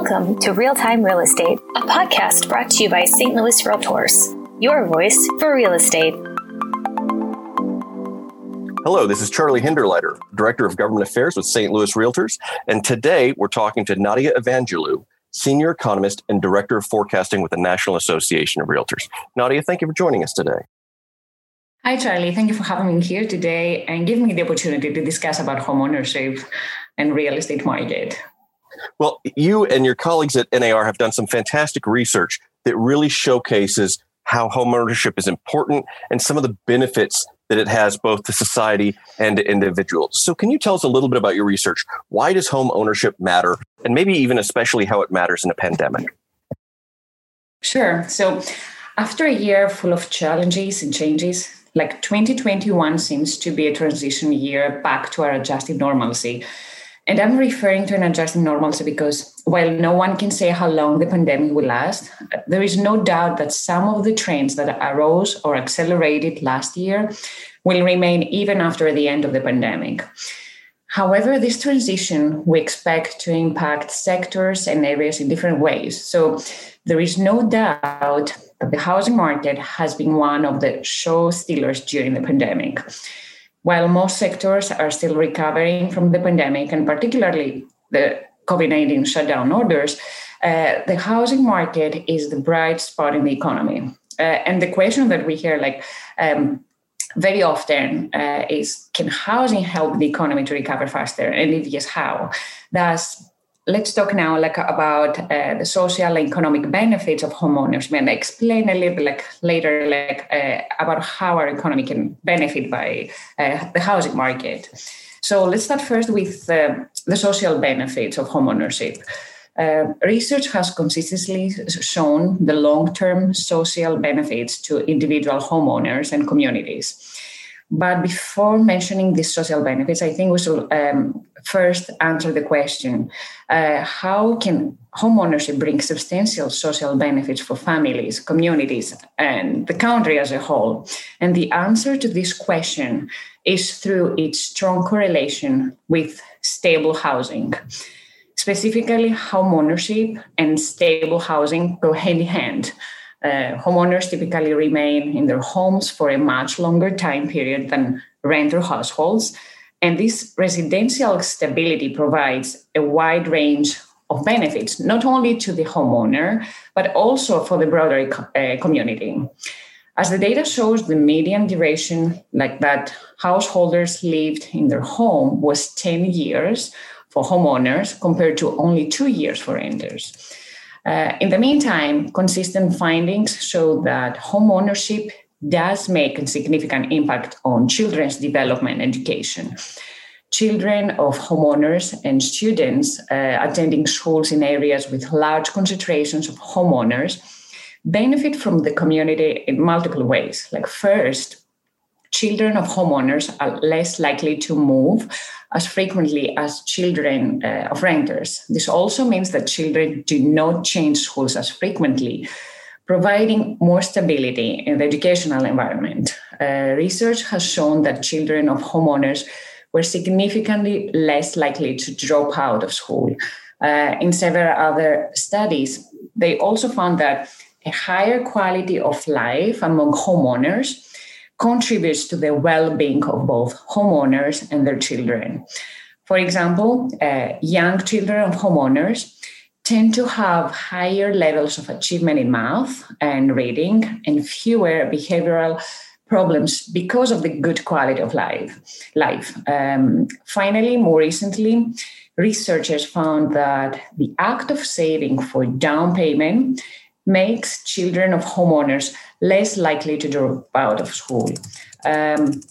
Welcome to Real Time Real Estate, a podcast brought to you by St. Louis Realtors, your voice for real estate. Hello, this is Charlie Hinderliter, Director of Government Affairs with St. Louis Realtors, and today we're talking to Nadia Evangelou, Senior Economist and Director of Forecasting with the National Association of Realtors. Nadia, thank you for joining us today. Hi, Charlie. Thank you for having me here today and giving me the opportunity to discuss about homeownership and real estate market. Well, you and your colleagues at NAR have done some fantastic research that really showcases how homeownership is important and some of the benefits that it has both to society and to individuals. So, can you tell us a little bit about your research? Why does home ownership matter? And maybe even especially how it matters in a pandemic? Sure. So, after a year full of challenges and changes, like 2021 seems to be a transition year back to our adjusted normalcy. And I'm referring to an adjusting normalcy because while no one can say how long the pandemic will last, there is no doubt that some of the trends that arose or accelerated last year will remain even after the end of the pandemic. However, this transition we expect to impact sectors and areas in different ways. So there is no doubt that the housing market has been one of the show stealers during the pandemic. While most sectors are still recovering from the pandemic, and particularly the COVID 19 shutdown orders, uh, the housing market is the bright spot in the economy. Uh, and the question that we hear, like, um, very often uh, is can housing help the economy to recover faster and if yes how thus let's talk now like about uh, the social and economic benefits of homeowners. And explain a little bit like later like uh, about how our economy can benefit by uh, the housing market? So let's start first with uh, the social benefits of homeownership. Uh, research has consistently shown the long-term social benefits to individual homeowners and communities but before mentioning these social benefits, I think we should um, first answer the question uh, how can homeownership bring substantial social benefits for families, communities, and the country as a whole? And the answer to this question is through its strong correlation with stable housing. Specifically, homeownership and stable housing go hand in hand uh, homeowners typically remain in their homes for a much longer time period than renter households. And this residential stability provides a wide range of benefits, not only to the homeowner, but also for the broader uh, community. As the data shows, the median duration, like that householders lived in their home, was 10 years for homeowners compared to only two years for renters. Uh, in the meantime, consistent findings show that home ownership does make a significant impact on children's development education. Children of homeowners and students uh, attending schools in areas with large concentrations of homeowners benefit from the community in multiple ways. Like, first, children of homeowners are less likely to move as frequently as children uh, of renters. This also means that children do not change schools as frequently, providing more stability in the educational environment. Uh, research has shown that children of homeowners were significantly less likely to drop out of school. Uh, in several other studies, they also found that a higher quality of life among homeowners contributes to the well-being of both homeowners and their children. For example, uh, young children of homeowners tend to have higher levels of achievement in math and reading and fewer behavioral problems because of the good quality of life. life. Um, finally, more recently, researchers found that the act of saving for down payment makes children of homeowners less likely to drop out of school. Um,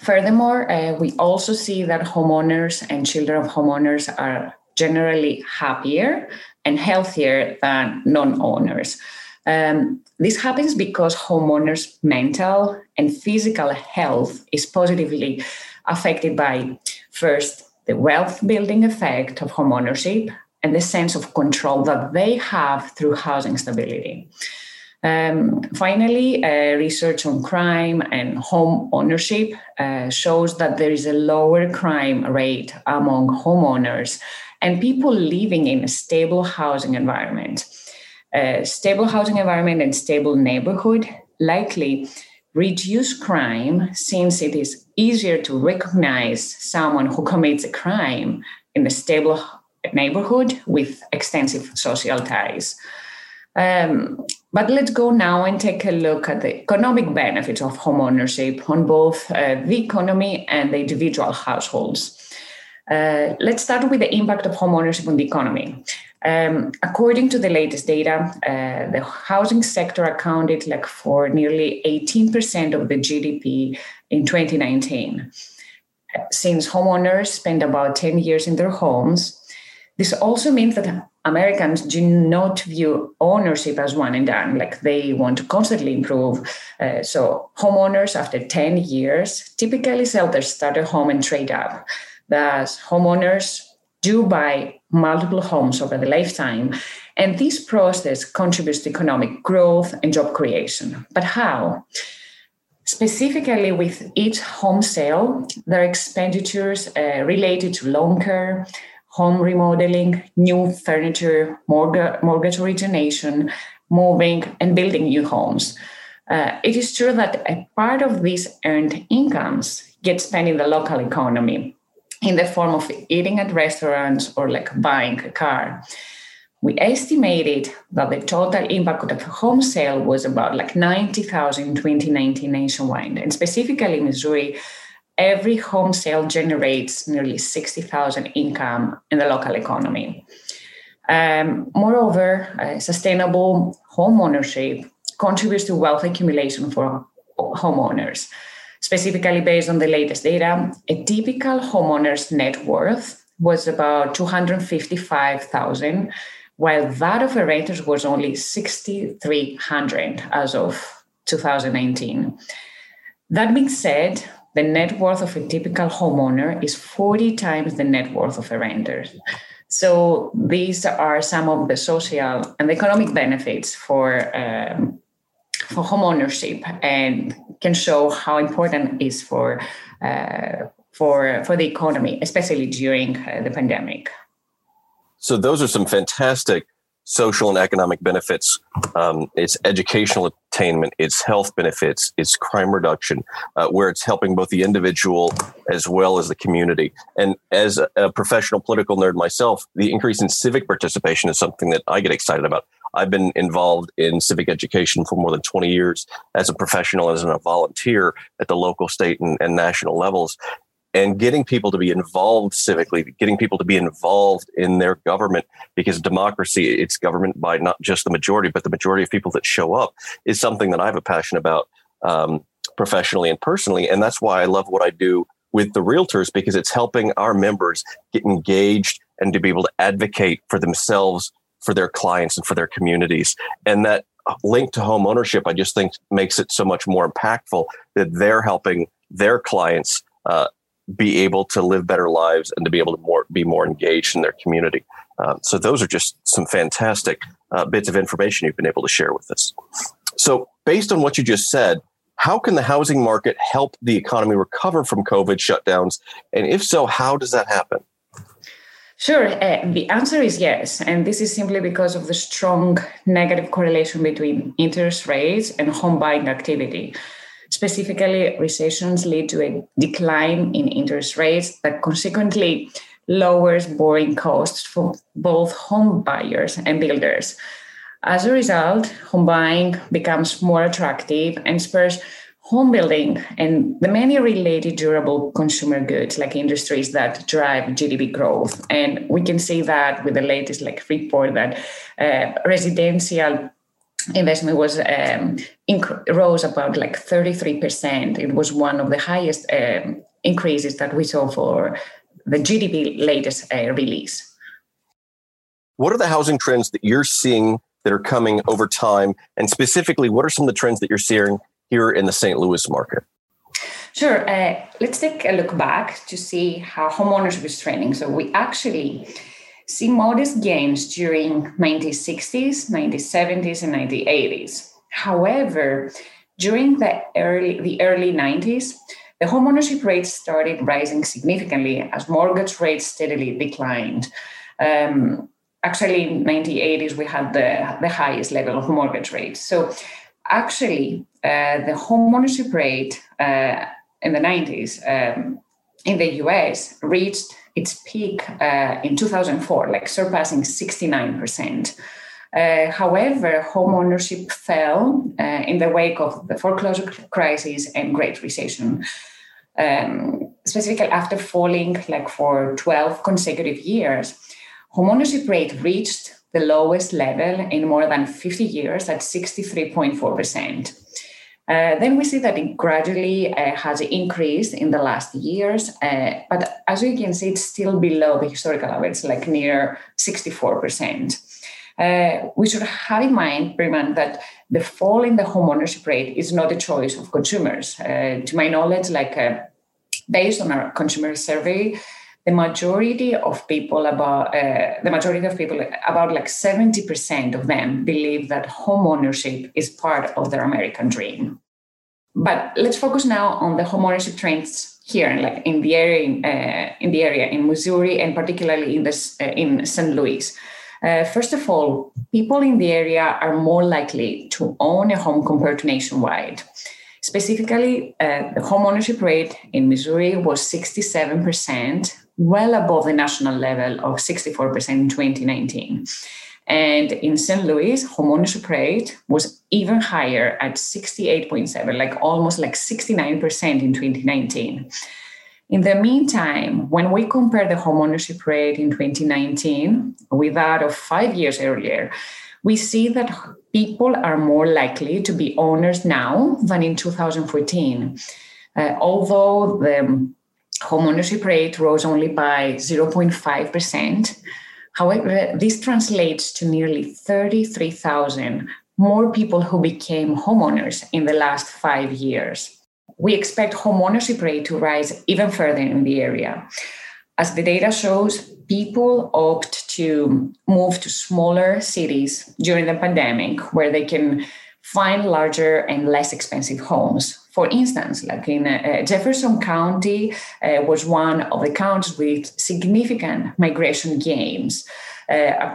furthermore, uh, we also see that homeowners and children of homeowners are generally happier and healthier than non owners. Um, this happens because homeowners' mental and physical health is positively affected by first the wealth building effect of homeownership and the sense of control that they have through housing stability. Um, finally, uh, research on crime and home ownership uh, shows that there is a lower crime rate among homeowners and people living in a stable housing environment. A stable housing environment and stable neighborhood likely reduce crime since it is easier to recognize someone who commits a crime in a stable neighborhood with extensive social ties. Um, but let's go now and take a look at the economic benefits of homeownership on both uh, the economy and the individual households. Uh, let's start with the impact of homeownership on the economy. Um, according to the latest data, uh, the housing sector accounted like for nearly 18% of the GDP in 2019. Since homeowners spend about 10 years in their homes, this also means that Americans do not view ownership as one and done, like they want to constantly improve. Uh, so, homeowners after 10 years typically sell their starter home and trade up. Thus, homeowners do buy multiple homes over the lifetime. And this process contributes to economic growth and job creation. But how? Specifically, with each home sale, there are expenditures uh, related to loan care, home remodeling, new furniture, mortgage, mortgage origination, moving, and building new homes. Uh, it is true that a part of these earned incomes get spent in the local economy in the form of eating at restaurants or like buying a car. We estimated that the total impact of a home sale was about like 90,000 in 2019 nationwide. And specifically in Missouri, every home sale generates nearly 60,000 income in the local economy. Um, moreover, uh, sustainable home ownership contributes to wealth accumulation for homeowners. Specifically, based on the latest data, a typical homeowner's net worth was about 255,000, while that of a renter was only 6,300 as of 2019. That being said, the net worth of a typical homeowner is 40 times the net worth of a renter. So these are some of the social and economic benefits for um, for homeownership and can show how important it is for uh, for for the economy, especially during uh, the pandemic. So those are some fantastic social and economic benefits. Um, it's educational attainment, it's health benefits, it's crime reduction, uh, where it's helping both the individual as well as the community. And as a, a professional political nerd myself, the increase in civic participation is something that I get excited about. I've been involved in civic education for more than 20 years as a professional, as a volunteer at the local, state, and, and national levels and getting people to be involved civically, getting people to be involved in their government, because democracy, it's government by not just the majority, but the majority of people that show up, is something that I have a passion about um, professionally and personally. And that's why I love what I do with the realtors, because it's helping our members get engaged and to be able to advocate for themselves, for their clients, and for their communities. And that link to home ownership, I just think makes it so much more impactful that they're helping their clients uh, be able to live better lives and to be able to more be more engaged in their community. Uh, so those are just some fantastic uh, bits of information you've been able to share with us. So based on what you just said, how can the housing market help the economy recover from COVID shutdowns? And if so, how does that happen? Sure. Uh, the answer is yes. And this is simply because of the strong negative correlation between interest rates and home buying activity. Specifically, recessions lead to a decline in interest rates that consequently lowers borrowing costs for both home buyers and builders. As a result, home buying becomes more attractive and spurs home building and the many related durable consumer goods like industries that drive GDP growth. And we can see that with the latest like report that uh, residential investment was um, inc- rose about like 33%. It was one of the highest um, increases that we saw for the GDP latest uh, release. What are the housing trends that you're seeing that are coming over time? And specifically, what are some of the trends that you're seeing here in the St. Louis market? Sure. Uh, let's take a look back to see how homeownership is trending. So we actually modest gains during 1960s, 1970s, and 1980s. However, during the early the early 90s, the homeownership rate started rising significantly as mortgage rates steadily declined. Um, actually, in 1980s, we had the, the highest level of mortgage rates. So actually, uh, the homeownership rate uh, in the 90s um, in the US reached its peak uh, in 2004, like surpassing 69%. Uh, however, home ownership fell uh, in the wake of the foreclosure crisis and Great Recession. Um, specifically, after falling like for 12 consecutive years, home ownership rate reached the lowest level in more than 50 years at 63.4%. Uh, then we see that it gradually uh, has increased in the last years, uh, but as you can see, it's still below the historical average, like near 64%. Uh, we should have in mind, Briman, that the fall in the home ownership rate is not a choice of consumers. Uh, to my knowledge, like based on our consumer survey, the majority of people about uh, the majority of people about like 70% of them believe that home ownership is part of their american dream. But let's focus now on the home ownership trends here like in the area uh, in the area in missouri and particularly in this uh, in st louis. Uh, first of all people in the area are more likely to own a home compared to nationwide Specifically, uh, the home ownership rate in Missouri was 67%, well above the national level of 64% in 2019. And in St. Louis, homeownership rate was even higher at 68.7, like almost like 69% in 2019. In the meantime, when we compare the homeownership rate in 2019 with that of five years earlier, we see that people are more likely to be owners now than in 2014. Uh, although the homeownership rate rose only by 0.5%. However, this translates to nearly 33,000 more people who became homeowners in the last five years. We expect homeownership rate to rise even further in the area. As the data shows, people opt to move to smaller cities during the pandemic where they can find larger and less expensive homes. For instance, like in uh, Jefferson County uh, was one of the counties with significant migration gains uh,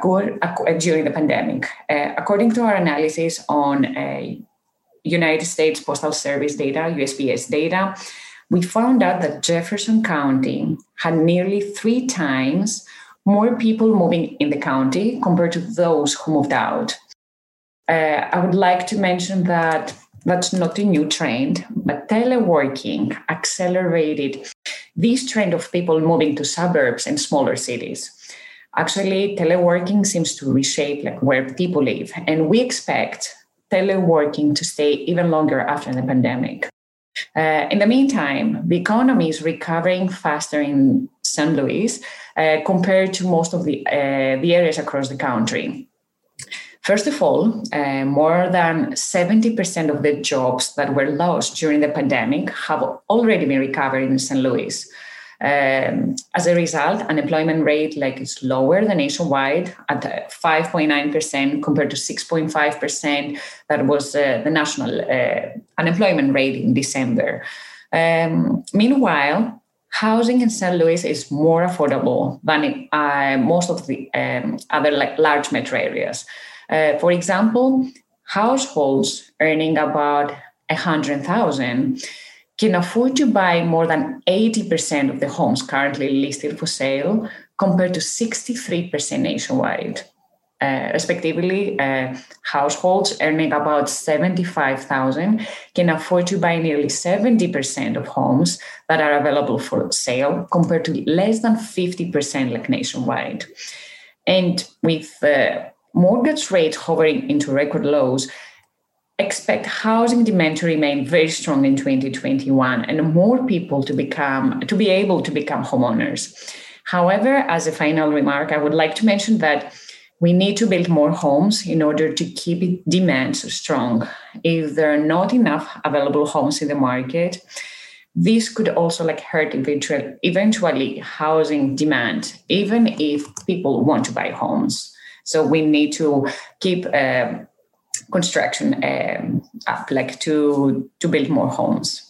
during the pandemic. Uh, according to our analysis on uh, United States Postal Service data, USPS data, we found out that Jefferson County had nearly three times more people moving in the county compared to those who moved out. Uh, I would like to mention that that's not a new trend, but teleworking accelerated this trend of people moving to suburbs and smaller cities. Actually, teleworking seems to reshape like where people live, and we expect teleworking to stay even longer after the pandemic. Uh, in the meantime, the economy is recovering faster in St. Louis uh, compared to most of the, uh, the areas across the country. First of all, uh, more than 70% of the jobs that were lost during the pandemic have already been recovered in St. Louis. Um, as a result, unemployment rate like is lower than nationwide at 5.9% compared to 6.5% that was uh, the national uh, unemployment rate in December. Um, meanwhile, housing in St. Louis is more affordable than in uh, most of the um, other like large metro areas. Uh, for example, households earning about 100,000 can afford to buy more than 80% of the homes currently listed for sale compared to 63% nationwide. Uh, respectively, uh, households earning about 75,000 can afford to buy nearly 70% of homes that are available for sale compared to less than 50% like nationwide. And with uh, mortgage rates hovering into record lows, expect housing demand to remain very strong in 2021 and more people to become to be able to become homeowners. However, as a final remark, I would like to mention that we need to build more homes in order to keep demand so strong. If there are not enough available homes in the market, this could also like hurt eventually, eventually housing demand, even if people want to buy homes. So we need to keep uh, construction um, up, like to to build more homes.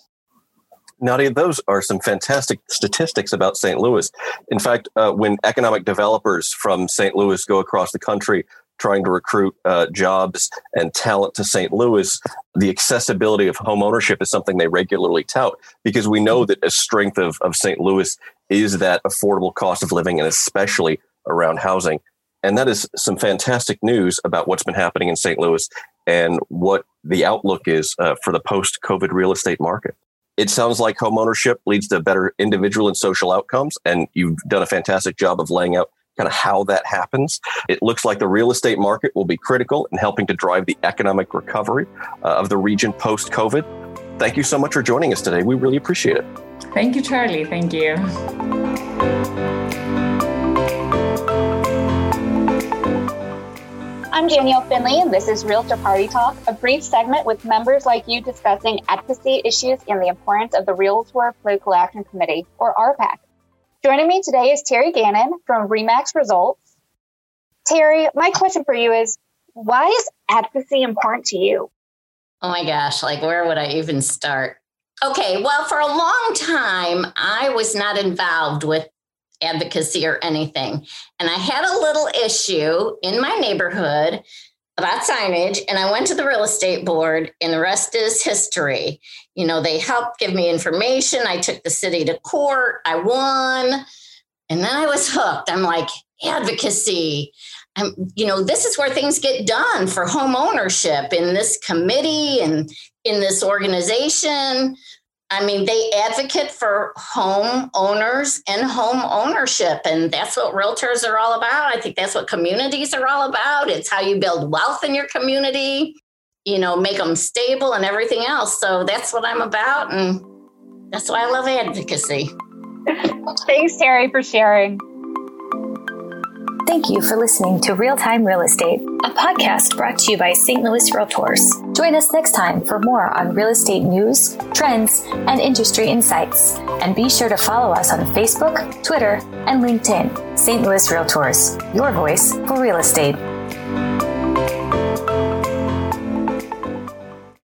Nadia, those are some fantastic statistics about St. Louis. In fact, uh, when economic developers from St. Louis go across the country trying to recruit uh, jobs and talent to St. Louis, the accessibility of home ownership is something they regularly tout because we know that a strength of, of St. Louis is that affordable cost of living and especially around housing. And that is some fantastic news about what's been happening in St. Louis and what the outlook is uh, for the post COVID real estate market. It sounds like homeownership leads to better individual and social outcomes, and you've done a fantastic job of laying out kind of how that happens. It looks like the real estate market will be critical in helping to drive the economic recovery uh, of the region post COVID. Thank you so much for joining us today. We really appreciate it. Thank you, Charlie. Thank you. I'm Danielle Finley, and this is Realtor Party Talk, a brief segment with members like you discussing advocacy issues and the importance of the Realtor Political Action Committee, or RPAC. Joining me today is Terry Gannon from Remax Results. Terry, my question for you is why is advocacy important to you? Oh my gosh, like where would I even start? Okay, well, for a long time, I was not involved with advocacy or anything. And I had a little issue in my neighborhood about signage and I went to the real estate board and the rest is history. You know, they helped give me information. I took the city to court. I won. And then I was hooked. I'm like, advocacy. I'm, you know, this is where things get done for home ownership in this committee and in this organization. I mean, they advocate for home owners and home ownership. And that's what realtors are all about. I think that's what communities are all about. It's how you build wealth in your community, you know, make them stable and everything else. So that's what I'm about. And that's why I love advocacy. Thanks, Terry, for sharing. Thank you for listening to Real Time Real Estate, a podcast brought to you by St. Louis Realtors. Join us next time for more on real estate news, trends, and industry insights. And be sure to follow us on Facebook, Twitter, and LinkedIn. St. Louis Realtors, your voice for real estate.